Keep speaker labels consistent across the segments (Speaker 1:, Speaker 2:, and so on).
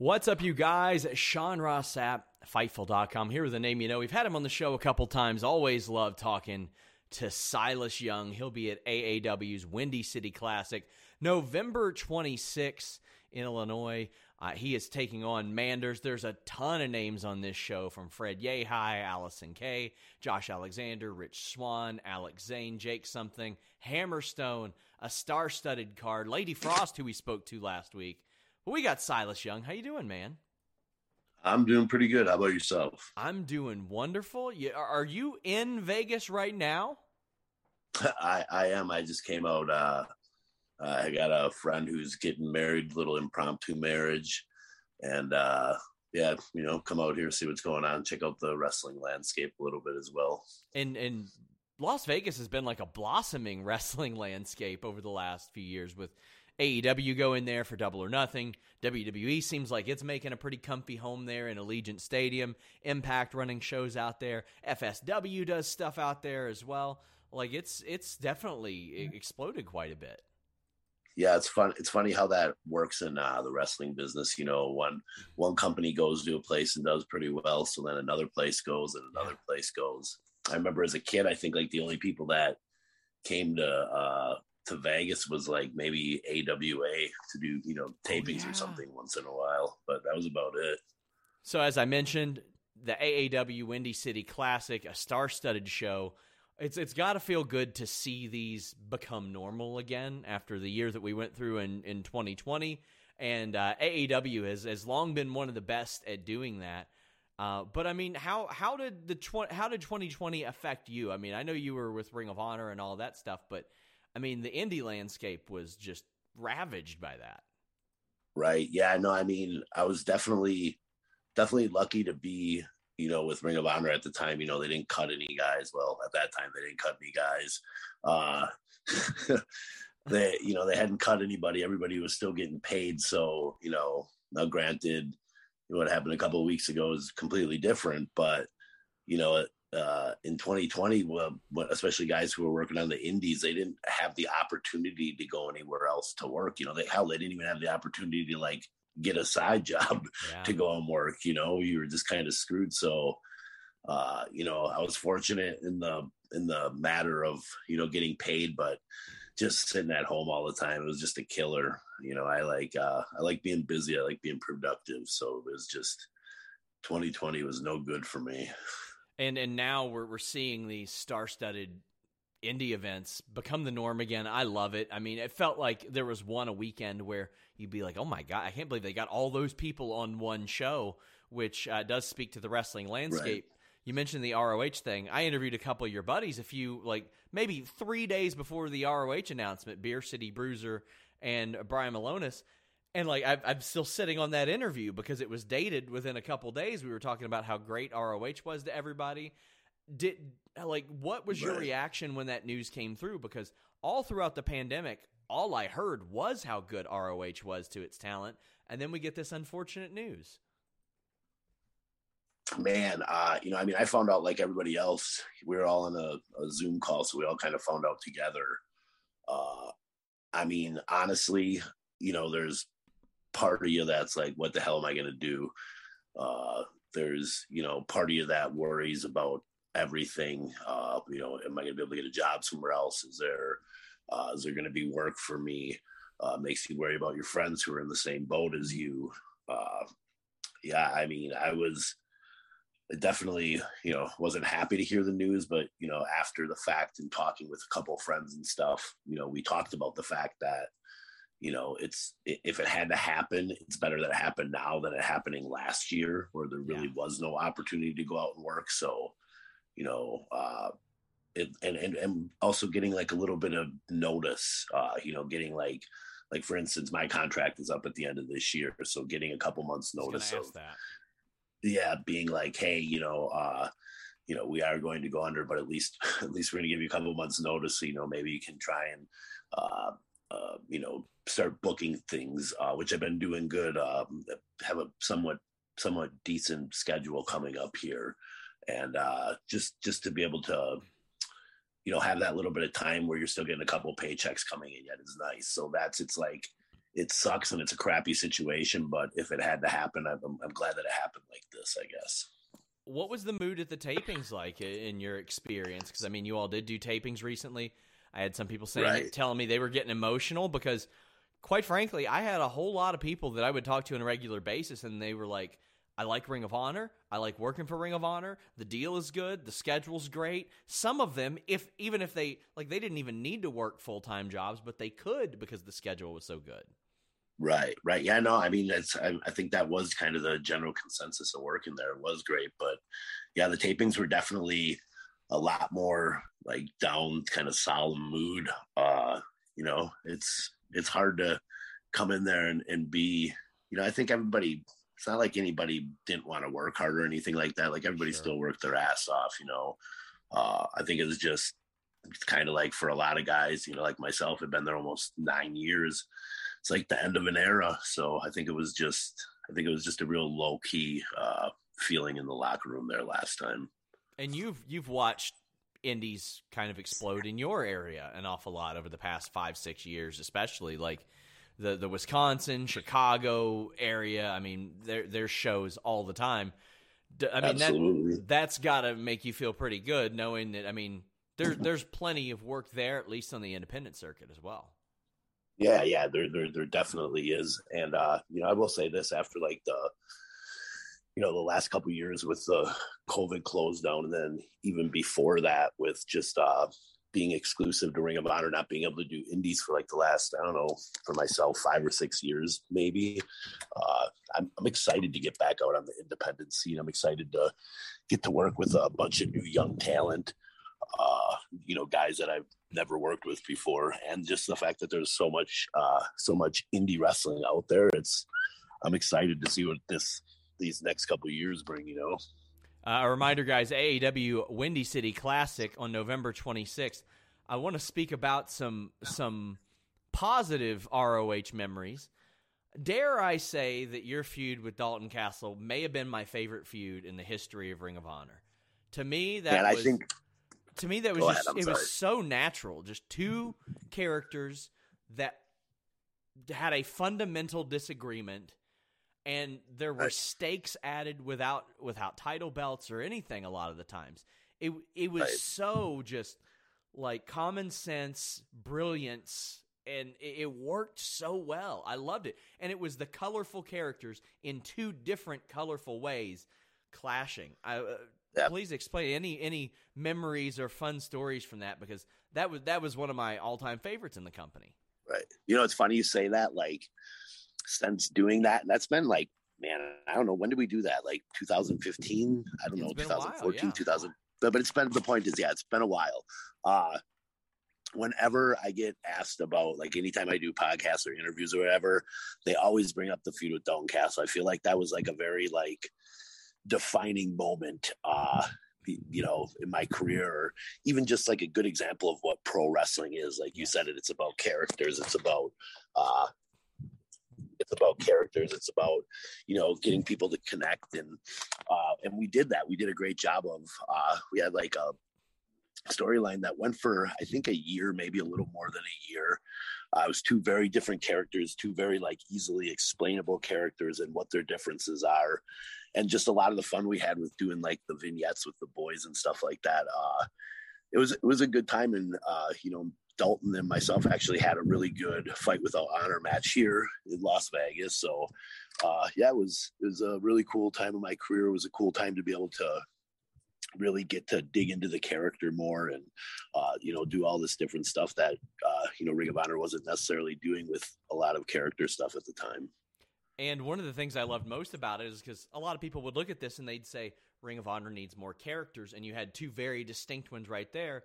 Speaker 1: What's up, you guys? Sean Ross Sapp, Fightful.com, here with a name you know. We've had him on the show a couple times. Always love talking to Silas Young. He'll be at AAW's Windy City Classic November 26th in Illinois. Uh, he is taking on Manders. There's a ton of names on this show from Fred Yehi, Allysin Kay, Josh Alexander, Rich Swann, Alex Zane, Jake Something, Hammerstone, a star studded card, Lady Frost, who we spoke to last week. But we got Silas Young. How you doing, man?
Speaker 2: I'm doing pretty good. How about yourself?
Speaker 1: I'm doing wonderful. Are you in Vegas right now?
Speaker 2: I, I am. I just came out. Uh, I got a friend who's getting married, little impromptu marriage, and uh, yeah, you know, come out here see what's going on, check out the wrestling landscape a little bit as well.
Speaker 1: And and Las Vegas has been like a blossoming wrestling landscape over the last few years with AEW go in there for double or nothing. WWE seems like it's making a pretty comfy home there in Allegiant Stadium. Impact running shows out there. FSW does stuff out there as well. Like it's it's definitely exploded quite a bit.
Speaker 2: Yeah, it's fun. It's funny how that works in uh, the wrestling business. You know, one one company goes to a place and does pretty well, so then another place goes and another yeah. place goes. I remember as a kid, I think like the only people that came to uh, to Vegas was like maybe AWA to do, you know, oh, tapings oh, yeah. or something once in a while, but that was about it.
Speaker 1: So as I mentioned, the AAW Windy City Classic, a star-studded show. It's it's got to feel good to see these become normal again after the year that we went through in in 2020. And uh, AAW has has long been one of the best at doing that. Uh, but I mean, how how did the tw- how did 2020 affect you? I mean, I know you were with Ring of Honor and all that stuff, but I mean, the indie landscape was just ravaged by that.
Speaker 2: Right. Yeah. No, I mean, I was definitely, definitely lucky to be, you know, with Ring of Honor at the time. You know, they didn't cut any guys. Well, at that time, they didn't cut any guys. Uh, they, you know, they hadn't cut anybody. Everybody was still getting paid. So, you know, now granted, what happened a couple of weeks ago is completely different, but you know, uh, in 2020, well, especially guys who were working on the indies, they didn't have the opportunity to go anywhere else to work. You know, they hell, they didn't even have the opportunity to like get a side job yeah. to go and work. You know, you were just kind of screwed. So, uh, you know, I was fortunate in the in the matter of you know getting paid, but just sitting at home all the time, it was just a killer. You know, I like uh, I like being busy. I like being productive. So it was just 2020 was no good for me
Speaker 1: and and now we're we're seeing these star-studded indie events become the norm again. I love it. I mean, it felt like there was one a weekend where you'd be like, "Oh my god, I can't believe they got all those people on one show," which uh, does speak to the wrestling landscape. Right. You mentioned the ROH thing. I interviewed a couple of your buddies a few like maybe 3 days before the ROH announcement, Beer City Bruiser and Brian Milonas and like i am still sitting on that interview because it was dated within a couple days. We were talking about how great ROH was to everybody. Did like what was your reaction when that news came through? Because all throughout the pandemic, all I heard was how good ROH was to its talent. and then we get this unfortunate news.
Speaker 2: Man, uh, you know, I mean, I found out like everybody else. We were all on a, a Zoom call, so we all kind of found out together. Uh, I mean, honestly, you know, there's part of you that's like, what the hell am I going to do? Uh, there's, you know, part of you that worries about everything. Uh, you know, am I going to be able to get a job somewhere else? Is there, uh, is there going to be work for me? Uh, makes you worry about your friends who are in the same boat as you. Uh, yeah, I mean, I was definitely, you know, wasn't happy to hear the news, but you know, after the fact and talking with a couple friends and stuff, you know, we talked about the fact that you know, it's if it had to happen, it's better that it happened now than it happening last year, where there really yeah. was no opportunity to go out and work. So, you know, uh, it, and and and also getting like a little bit of notice, uh, you know, getting like like for instance, my contract is up at the end of this year, so getting a couple months notice of
Speaker 1: that.
Speaker 2: Yeah, being like, hey, you know, uh, you know, we are going to go under, but at least at least we're going to give you a couple months notice. So, you know, maybe you can try and uh, uh, you know, start booking things, uh, which I've been doing good. Um, have a somewhat somewhat decent schedule coming up here, and uh, just just to be able to, you know, have that little bit of time where you're still getting a couple paychecks coming in yet is nice. So that's it's like it sucks and it's a crappy situation, but if it had to happen, I'm, I'm glad that it happened like this. I guess.
Speaker 1: What was the mood at the tapings like in your experience? Because I mean, you all did do tapings recently. I had some people saying right. telling me they were getting emotional because quite frankly, I had a whole lot of people that I would talk to on a regular basis and they were like, I like Ring of Honor. I like working for Ring of Honor. The deal is good. The schedule's great. Some of them, if even if they like, they didn't even need to work full time jobs, but they could because the schedule was so good.
Speaker 2: Right, right. Yeah, no, I mean, that's I, I, think that was kind of the general consensus of working there. It was great, but yeah, the tapings were definitely a lot more like down kind of solemn mood. Uh you know it's it's hard to come in there and, and be you know i think everybody it's not like anybody didn't want to work hard or anything like that. Like everybody sure. still worked their ass off you know? Uh i think it was just it's kind of like for a lot of guys you know like myself had been there almost nine years. It's like the end of an era. So i think it was just i think it was just a real low key uh feeling in the locker room there last time
Speaker 1: and you've you've watched indies kind of explode in your area an awful lot over the past five six years, especially like the the Wisconsin, Chicago area. I mean, there there's shows all the time. I mean, that, that's got to make you feel pretty good knowing that. I mean, there's there's plenty of work there, at least on the independent circuit as well.
Speaker 2: Yeah, yeah, there there there definitely is, and uh, you know, I will say this after like the you know the last couple years with the COVID close down, and then even before that with just uh, being exclusive to Ring of Honor, not being able to do indies for like the last I don't know for myself five or six years maybe. Uh, I'm, I'm excited to get back out on the independent scene. I'm excited to get to work with a bunch of new young talent. Uh, you know, guys that I've never worked with before, and just the fact that there's so much, uh, so much indie wrestling out there. It's, I'm excited to see what this these next couple years bring. You know.
Speaker 1: Uh, a reminder, guys, AAW Windy City Classic on November 26th. I want to speak about some some positive ROH memories. Dare I say that your feud with Dalton Castle may have been my favorite feud in the history of Ring of Honor. To me, that was, I think. To me, that was just ahead, it sorry. was so natural. Just two characters that had a fundamental disagreement and there were stakes added without without title belts or anything a lot of the times. It it was right. so just like common sense brilliance and it, it, worked so well. I loved it. And it was the colorful characters in two different colorful ways clashing. I, uh, please explain any any memories or fun stories from that because that was that was one of my all-time favorites in the company.
Speaker 2: Right. You know it's funny you say that like since doing that. And that's been like, man, I don't know. When did we do that? Like 2015? I don't it's know, 2014, while, yeah. 2000. But, but it's been, the point is, yeah, it's been a while. Uh, whenever I get asked about like anytime I do podcasts or interviews or whatever, they always bring up the feud with Dalton Castle. I feel like that was like a very like defining moment uh you know in my career or even just like a good example of what pro wrestling is like you said it it's about characters it's about uh it's about characters. It's about you know getting people to connect, and uh, and we did that. We did a great job of. Uh, we had like a storyline that went for I think a year, maybe a little more than a year. Uh, it was two very different characters, two very like easily explainable characters, and what their differences are, and just a lot of the fun we had with doing like the vignettes with the boys and stuff like that. Uh, it was it was a good time, and uh, you know Dalton and myself actually had a really good fight without honor match here in Las Vegas. So, uh, yeah, it was it was a really cool time of my career. It was a cool time to be able to really get to dig into the character more and uh, you know do all this different stuff that uh, you know Ring of Honor wasn't necessarily doing with a lot of character stuff at the time.
Speaker 1: And one of the things I loved most about it is because a lot of people would look at this and they'd say Ring of Honor needs more characters, and you had two very distinct ones right there.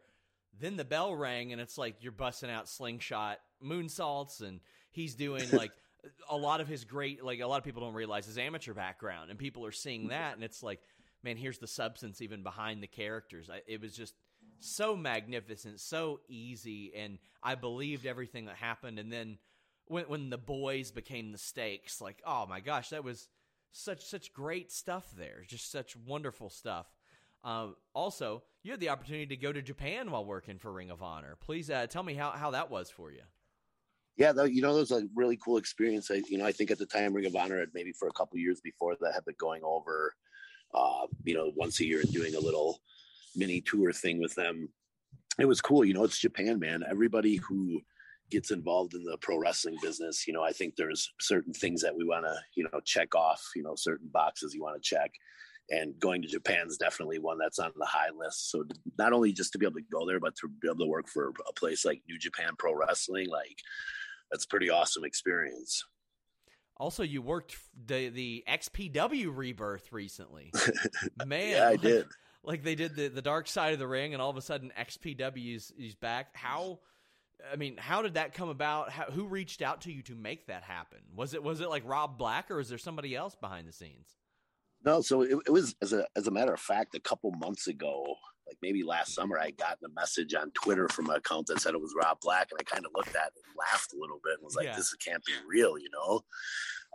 Speaker 1: Then the bell rang, and it's like you're busting out slingshot moonsaults, and he's doing like a lot of his great, like a lot of people don't realize his amateur background, and people are seeing that, and it's like man, here's the substance even behind the characters. I, it was just so magnificent, so easy, and I believed everything that happened. And then when when the boys became the stakes, like oh my gosh, that was such such great stuff there, just such wonderful stuff. Uh, also, you had the opportunity to go to Japan while working for Ring of Honor. Please uh, tell me how, how that was for you.
Speaker 2: Yeah, though, you know, it was a really cool experience. I, you know, I think at the time Ring of Honor had maybe for a couple years before that had been going over uh, you know, once a year and doing a little mini tour thing with them. It was cool. You know, it's Japan, man. Everybody who gets involved in the pro wrestling business, you know, I think there's certain things that we want to, you know, check off, you know, certain boxes you want to check. And going to Japan is definitely one that's on the high list. So not only just to be able to go there, but to be able to work for a place like New Japan Pro Wrestling, like that's pretty awesome experience.
Speaker 1: Also, you worked the the XPW rebirth recently. Man,
Speaker 2: yeah, I
Speaker 1: like,
Speaker 2: did.
Speaker 1: Like they did the the dark side of the ring, and all of a sudden XPW's is back. How? I mean, how did that come about? How, who reached out to you to make that happen? Was it was it like Rob Black, or is there somebody else behind the scenes?
Speaker 2: No, so it, it was as a as a matter of fact, a couple months ago, like maybe last summer, I got a message on Twitter from an account that said it was Rob Black, and I kind of looked at it and laughed a little bit and was like, yeah. "This can't be real," you know.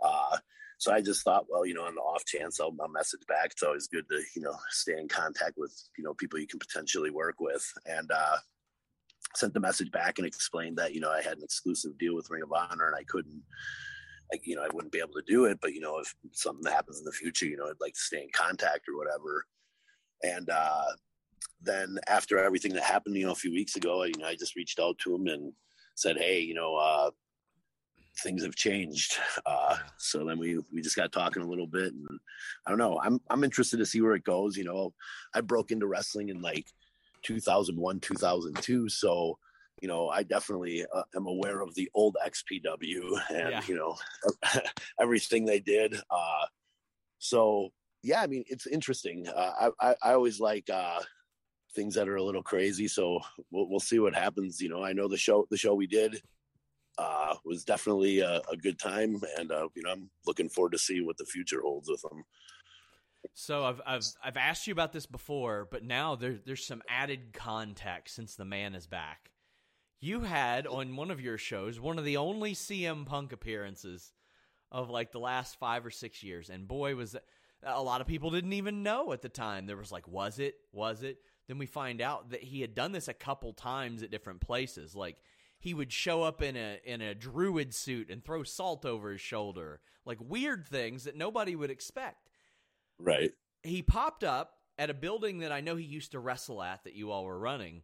Speaker 2: Uh, so I just thought, well, you know, on the off chance I'll, I'll, message back. It's always good to, you know, stay in contact with, you know, people you can potentially work with. And uh, sent the message back and explained that, you know, I had an exclusive deal with Ring of Honor and I couldn't, like, you know, I wouldn't be able to do it. But, you know, if something happens in the future, you know, I'd like to stay in contact or whatever. And uh, then after everything that happened, you know, a few weeks ago, you know, I just reached out to him and said, hey, you know, uh, things have changed. Uh, so then we we just got talking a little bit, and I don't know. I'm I'm interested to see where it goes. You know, I broke into wrestling in like 2001, 2002, so you know I definitely uh, am aware of the old XPW and yeah. you know everything they did. Uh, so yeah, I mean it's interesting. Uh, I, I, I always like uh, things that are a little crazy. So we'll, we'll see what happens. You know, I know the show the show we did uh, was definitely a, a, good time, and uh, you know I'm looking forward to see what the future holds with them.
Speaker 1: So I've I've I've asked you about this before, but now there, there's some added context since the man is back. You had on one of your shows one of the only CM Punk appearances of like the last five or six years, and boy was that, a lot of people didn't even know at the time. There was like, was it? Was it? Then we find out that he had done this a couple times at different places, like he would show up in a in a druid suit and throw salt over his shoulder, like weird things that nobody would expect.
Speaker 2: Right.
Speaker 1: He popped up at a building that I know he used to wrestle at that you all were running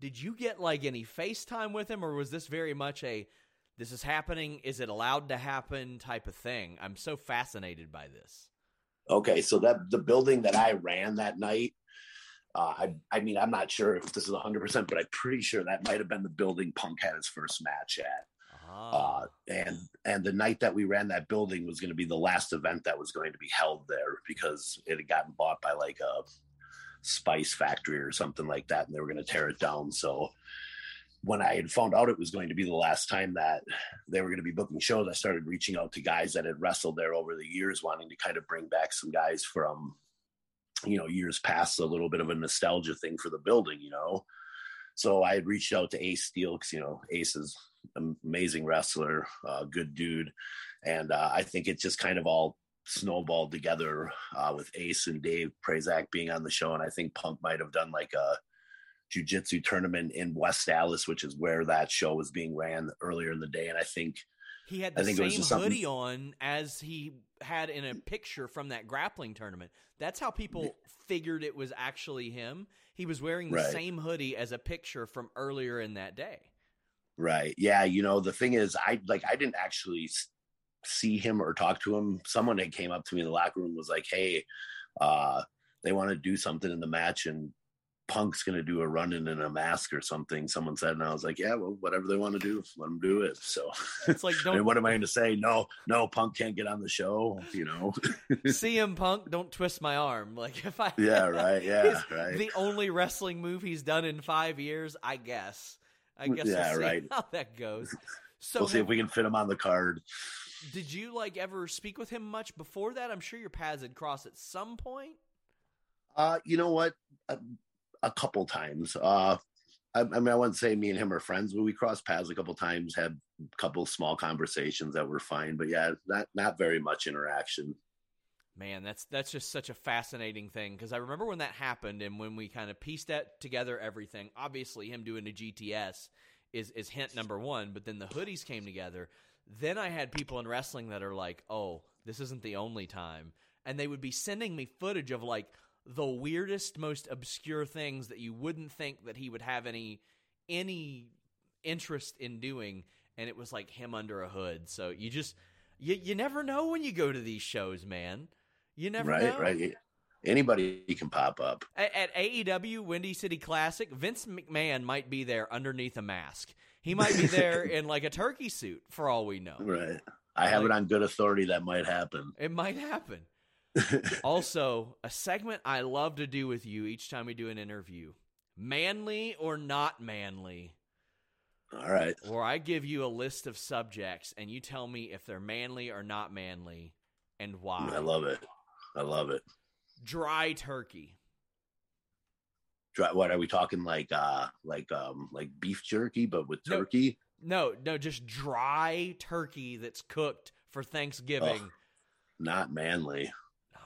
Speaker 1: Did you get like any FaceTime with him, or was this very much a this is happening, is it allowed to happen type of thing? I'm so fascinated by this.
Speaker 2: Okay, so that the building that I ran that night, uh, I, I mean, I'm not sure if this is 100%, but I'm pretty sure that might have been the building Punk had his first match at. Uh, and and the night that we ran that building was going to be the last event that was going to be held there because it had gotten bought by like a spice factory or something like that, and they were going to tear it down. So when I had found out it was going to be the last time that they were going to be booking shows, I started reaching out to guys that had wrestled there over the years, wanting to kind of bring back some guys from, you know, years past, a little bit of a nostalgia thing for the building, you know. So I had reached out to Ace Steel because, you know, Ace is amazing wrestler, uh, good dude. And uh, I think it just kind of all snowballed together uh, with Ace and Dave Prazak being on the show. And I think Punk might have done like a, jiu-jitsu tournament in West Allis, which is where that show was being ran earlier in the day. And I think
Speaker 1: he had the same hoodie on as he had in a picture from that grappling tournament. That's how people figured it was actually him. He was wearing the right. same hoodie as a picture from earlier in that day.
Speaker 2: Right. Yeah. You know, the thing is, I like, I didn't actually see him or talk to him. Someone that came up to me in the locker room was like, Hey, uh, they want to do something in the match and Punk's going to do a run in in a mask or something. Someone said, and I was like, yeah, well, whatever they want to do, let them do it. So it's like, don't, what am I going to say? No, no, Punk can't get on the show. You know,
Speaker 1: CM Punk, don't twist my arm. Like if I,
Speaker 2: yeah, right, yeah, right.
Speaker 1: The only wrestling move he's done in five years, I guess. I guess yeah, we'll right. How that goes.
Speaker 2: So we'll see if we can fit him on the card.
Speaker 1: Did you like ever speak with him much before that? I'm sure your paths had crossed at some point.
Speaker 2: Uh, you know what? Uh, a couple times. Uh, I, I, mean, I wouldn't say me and him are friends, but we crossed paths a couple times, had a couple small conversations that were fine. But yeah, not not very much interaction.
Speaker 1: Man, that's that's just such a fascinating thing because I remember when that happened and when we kind of pieced that together, everything. Obviously, him doing a GTS is is hint number one, but then the hoodies came together. Then I had people in wrestling that are like, "Oh, this isn't the only time," and they would be sending me footage of like the weirdest, most obscure things that you wouldn't think that he would have any any interest in doing, and it was like him under a hood. So you just you you never know when you go to these shows, man. You never
Speaker 2: right,
Speaker 1: know.
Speaker 2: Right, Anybody can pop up.
Speaker 1: At, at AEW Windy City Classic, Vince McMahon might be there underneath a mask. He might be there in like a turkey suit for all we know.
Speaker 2: Right. I have like, it on good authority that might happen.
Speaker 1: It might happen. also, a segment I love to do with you each time we do an interview manly or not manly.
Speaker 2: All right.
Speaker 1: Or I give you a list of subjects and you tell me if they're manly or not manly and why.
Speaker 2: I love it. I love it.
Speaker 1: Dry turkey.
Speaker 2: Dry, what are we talking like uh like um like beef jerky but with turkey?
Speaker 1: No, no, no just dry turkey that's cooked for Thanksgiving. Oh,
Speaker 2: not manly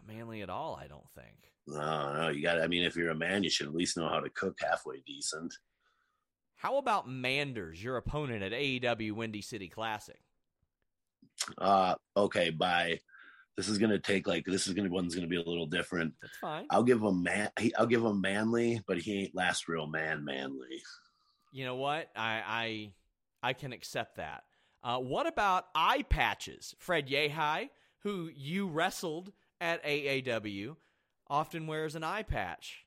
Speaker 1: not manly at all. I don't think.
Speaker 2: No, no, you got. I mean, if you're a man, you should at least know how to cook halfway decent.
Speaker 1: How about Manders, your opponent at AEW Windy City Classic?
Speaker 2: Uh, okay. By this is gonna take like this is gonna one's gonna be a little different.
Speaker 1: That's fine.
Speaker 2: I'll give him man. I'll give him manly, but he ain't last real man manly.
Speaker 1: You know what? I I I can accept that. Uh, what about eye patches? Fred Yehi, who you wrestled at AAW often wears an eye patch.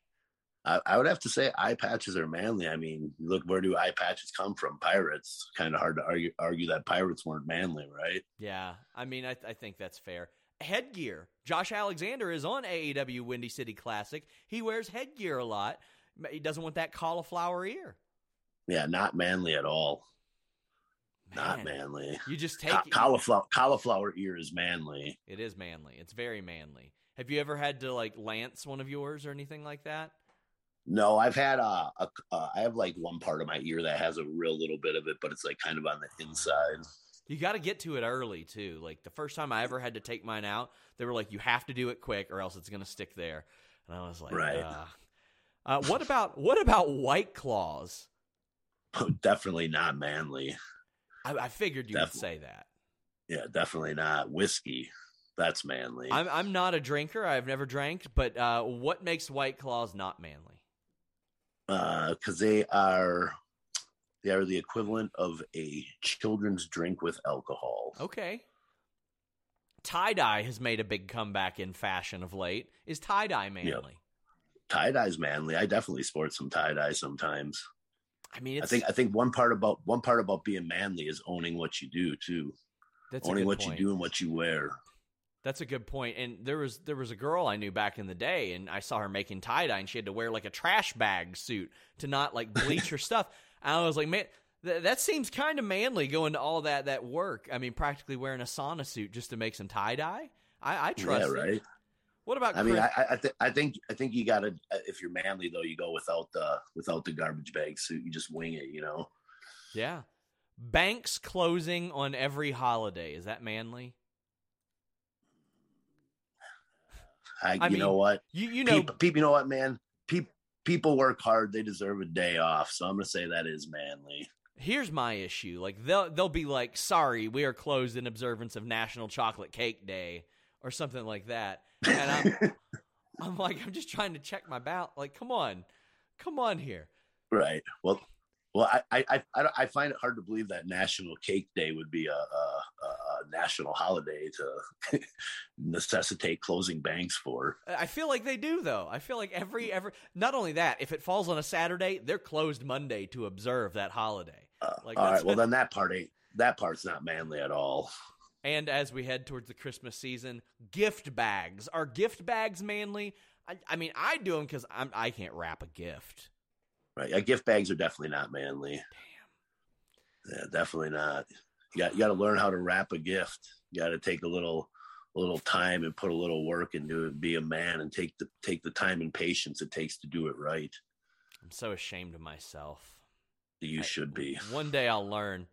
Speaker 2: I, I, would have to say eye patches are manly. I mean, look, where do eye patches come from? Pirates. Kind of hard to argue argue that pirates weren't manly, right?
Speaker 1: Yeah, I mean, I, I think that's fair. Headgear. Josh Alexander is on AEW Windy City Classic. He wears headgear a lot. He doesn't want that cauliflower ear.
Speaker 2: Yeah, not manly at all.
Speaker 1: Man,
Speaker 2: not manly.
Speaker 1: You just take
Speaker 2: Ca- cauliflower cauliflower ear is manly.
Speaker 1: It is manly. It's very manly. Have you ever had to like lance one of yours or anything like that?
Speaker 2: No, I've had a, a uh, I have like one part of my ear that has a real little bit of it, but it's like kind of on the inside.
Speaker 1: You got to get to it early too. Like the first time I ever had to take mine out, they were like, "You have to do it quick, or else it's going to stick there." And I was like,
Speaker 2: Right.
Speaker 1: Uh, uh, what about what about white claws?
Speaker 2: Oh, definitely not manly.
Speaker 1: I, I figured you
Speaker 2: Definitely.
Speaker 1: would say that.
Speaker 2: Yeah, definitely not whiskey. That's manly.
Speaker 1: I'm I'm not a drinker. I've never drank, but uh, what makes white claws not manly?
Speaker 2: because Uh, they are they are the equivalent of a children's drink with alcohol.
Speaker 1: Okay. Tie dye has made a big comeback in fashion of late. Is tie dye manly?
Speaker 2: Tie dye's manly. I definitely sport some tie dye sometimes.
Speaker 1: I mean,
Speaker 2: I think I think one part about one part about being manly is owning what you do too.
Speaker 1: that's
Speaker 2: owning what
Speaker 1: point.
Speaker 2: you do and what you wear.
Speaker 1: That's a good point. And there was there was a girl I knew back in the day, and I saw her making tie dye, and she had to wear like a trash bag suit to not like bleach her stuff. I was like, man, th- that seems kind of manly going to all that that work. I mean, practically wearing a sauna suit just to make some tie dye. I, I trust.
Speaker 2: yeah,
Speaker 1: it.
Speaker 2: right.
Speaker 1: What about?
Speaker 2: I mean, I I, th- I think I think you gotta uh, if you're manly though, you go without the without the garbage bag suit. You just wing it, you know.
Speaker 1: yeah, banks closing on every holiday. Is that manly?
Speaker 2: I,
Speaker 1: I
Speaker 2: you know what?
Speaker 1: You you know
Speaker 2: people, people, you know what, man? People people work hard. They deserve a day off. So I'm gonna say that is manly.
Speaker 1: here's my issue. Like they'll they'll be like, "Sorry, we are closed in observance of National Chocolate Cake Day" or something like that. And I'm I'm like, I'm just trying to check my balance. Like, come on, come on here.
Speaker 2: Right. Well, well, I, I, I, I find it hard to believe that National Cake Day would be a, a, a national holiday to necessitate closing banks for.
Speaker 1: I feel like they do though. I feel like every every not only that, if it falls on a Saturday, they're closed Monday to observe that holiday.
Speaker 2: Uh,
Speaker 1: Like,
Speaker 2: all
Speaker 1: that's-
Speaker 2: Well, then that part ain't that part's not manly at all.
Speaker 1: And as we head towards the Christmas season, gift bags are gift bags manly. I, I mean, I do them because I can't wrap a gift.
Speaker 2: Right. Yeah, gift bags are definitely not manly. Damn. Yeah, definitely not. You got you got to learn how to wrap a gift. You got to take a little a little time and put a little work into it. Be a man and take the take the time and patience it takes to do it right.
Speaker 1: I'm so ashamed of myself.
Speaker 2: You should be.
Speaker 1: One day I'll learn.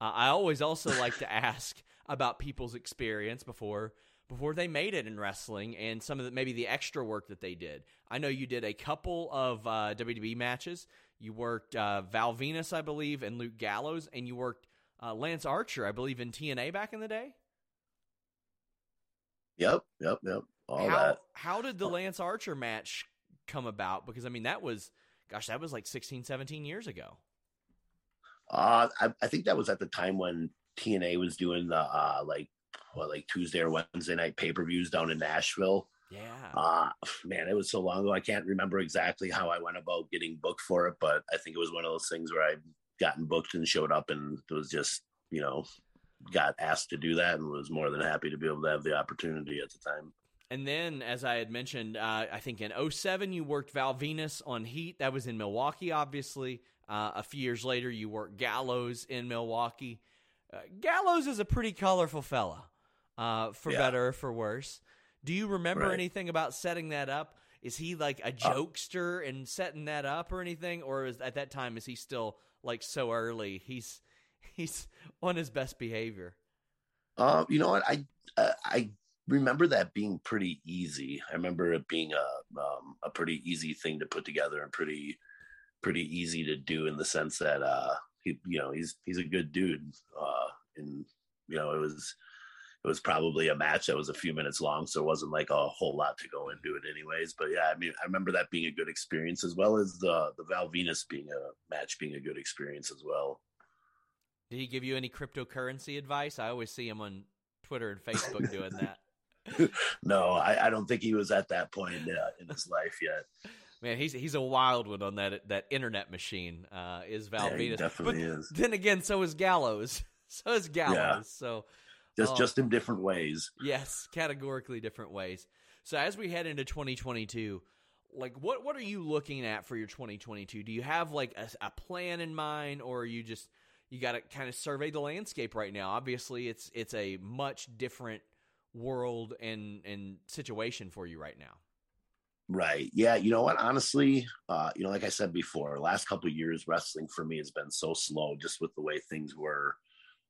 Speaker 1: Uh, I always also like to ask about people's experience before before they made it in wrestling and some of the, maybe the extra work that they did. I know you did a couple of uh, WWE matches. You worked uh, Val Venis, I believe, and Luke Gallows, and you worked uh, Lance Archer, I believe, in TNA back in the day.
Speaker 2: Yep, yep, yep. All
Speaker 1: how
Speaker 2: that.
Speaker 1: how did the Lance Archer match come about? Because I mean that was gosh, that was like 16, 17 years ago.
Speaker 2: Uh, I, I think that was at the time when TNA was doing the uh, like what, like Tuesday or Wednesday night pay per views down in Nashville.
Speaker 1: Yeah.
Speaker 2: Uh, man, it was so long ago. I can't remember exactly how I went about getting booked for it, but I think it was one of those things where I'd gotten booked and showed up and it was just, you know, got asked to do that and was more than happy to be able to have the opportunity at the time.
Speaker 1: And then, as I had mentioned, uh, I think in 07, you worked Val Venis on Heat. That was in Milwaukee, obviously. Uh, a few years later, you worked Gallows in Milwaukee. Uh, Gallows is a pretty colorful fella, uh, for
Speaker 2: Yeah.
Speaker 1: better or for worse. Do you remember
Speaker 2: Right.
Speaker 1: anything about setting that up? Is he like a jokester and setting that up or anything? Or is at that time, is he still like so early? He's he's on his best behavior.
Speaker 2: Uh, you know what? I uh, I remember that being pretty easy. I remember it being a um, a pretty easy thing to put together and pretty pretty easy to do in the sense that uh, he you know he's he's a good dude. Uh, and you know it was it was probably a match that was a few minutes long, so it wasn't like a whole lot to go into it anyways. But yeah, I mean I remember that being a good experience as well as the the Val Venis being a match being a good experience as well.
Speaker 1: Did he give you any cryptocurrency advice? I always see him on Twitter and Facebook doing that.
Speaker 2: No, I, I don't think he was at that point uh, in his life yet.
Speaker 1: Man, he's he's a wild one on that that internet machine. Uh, is Val
Speaker 2: Yeah, he
Speaker 1: Venis?
Speaker 2: definitely
Speaker 1: but
Speaker 2: is.
Speaker 1: Then again, so is Gallows. so is Gallows.
Speaker 2: Yeah.
Speaker 1: So
Speaker 2: just oh. just in different ways.
Speaker 1: Yes, categorically different ways. So as we head into 2022, like what what are you looking at for your 2022? Do you have like a, a plan in mind, or you just you got to kind of survey the landscape right now? Obviously, it's it's a much different world and and situation for you right now.
Speaker 2: Right. Yeah. You know what? Honestly, uh, you know, like I said before, last couple years, wrestling for me has been so slow, just with the way things were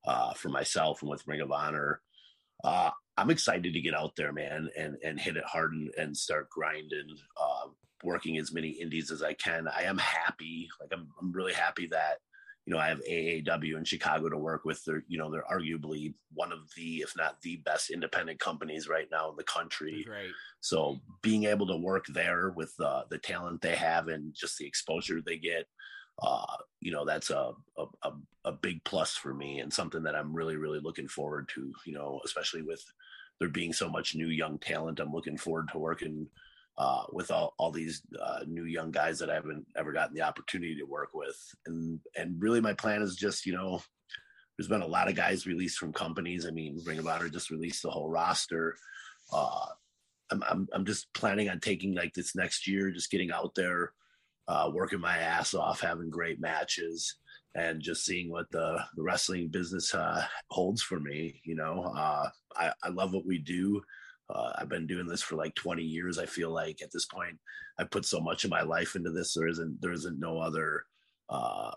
Speaker 2: uh, for myself and with Ring of Honor. Uh, I'm excited to get out there, man, and and hit it hard and, and start grinding, uh, working as many indies as I can. I am happy, like I'm, I'm really happy that you know, I have AAW in Chicago to work with. They're, you know, they're arguably one of the, if not the best independent companies right now in the country.
Speaker 1: Right.
Speaker 2: So being able to work there with uh, the talent they have and just the exposure they get, uh, you know, that's a, a, a big plus for me and something that I'm really, really looking forward to, you know, especially with there being so much new young talent. I'm looking forward to working uh, with all, all these uh, new young guys that I haven't ever gotten the opportunity to work with. And and really my plan is just, you know, there's been a lot of guys released from companies. I mean, Ring of Honor just released the whole roster. Uh, I'm, I'm, I'm just planning on taking like this next year, just getting out there, uh, working my ass off, having great matches, and just seeing what the, the wrestling business uh, holds for me. You know, uh, I, I love what we do. Uh, I've been doing this for like 20 years. I feel like at this point, I put so much of my life into this. There isn't there isn't no other uh,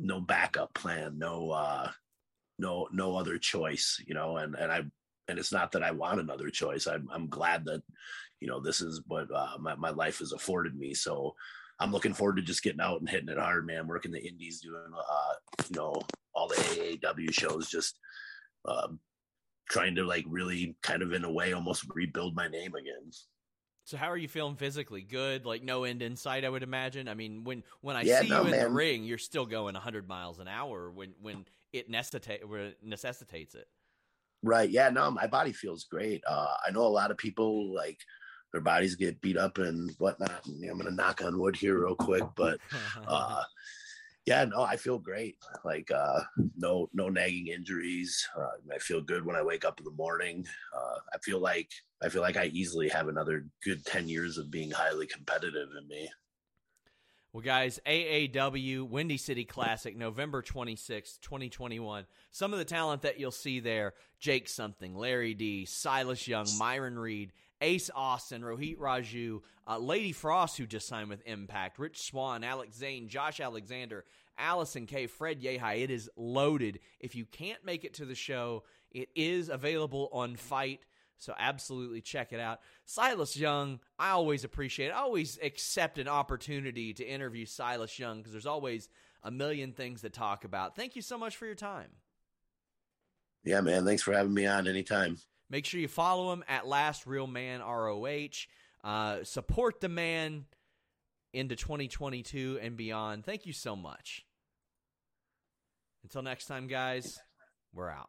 Speaker 2: no backup plan, no uh, no no other choice, you know. And and I and it's not that I want another choice. I'm I'm glad that you know this is what uh, my my life has afforded me. So I'm looking forward to just getting out and hitting it hard, man. Working the indies, doing uh, you know all the AAW shows, just uh, trying to like really kind of in a way almost rebuild my name again.
Speaker 1: So how are you feeling physically? Good, like no end in sight, I would imagine. I mean, when when I yeah, see no, you in man. the ring, you're still going 100 miles an hour when when it necessitates necessitates it.
Speaker 2: Right. Yeah. No, my body feels great. Uh, I know a lot of people like their bodies get beat up and whatnot. And I'm going to knock on wood here real quick, but uh, yeah, no, I feel great. Like uh, no no nagging injuries. Uh, I feel good when I wake up in the morning. Uh, I feel like I feel like I easily have another good ten years of being highly competitive in me.
Speaker 1: Well, guys, AAW Windy City Classic, November 26th, 2021. Some of the talent that you'll see there Jake Something, Larry D, Silas Young, Myron Reed, Ace Austin, Rohit Raju, uh, Lady Frost, who just signed with Impact, Rich Swann, Alex Zane, Josh Alexander, Allysin Kay, Fred Yehi. It is loaded. If you can't make it to the show, it is available on FITE. So absolutely check it out. Silas Young, I always appreciate. I always accept an opportunity to interview Silas Young because there's always a million things to talk about. Thank you so much for your time.
Speaker 2: Yeah, man. Thanks for having me on anytime.
Speaker 1: Make sure you follow him at Last Real Man ROH. Uh, support the man into 2022 and beyond. Thank you so much. Until next time, guys, we're out.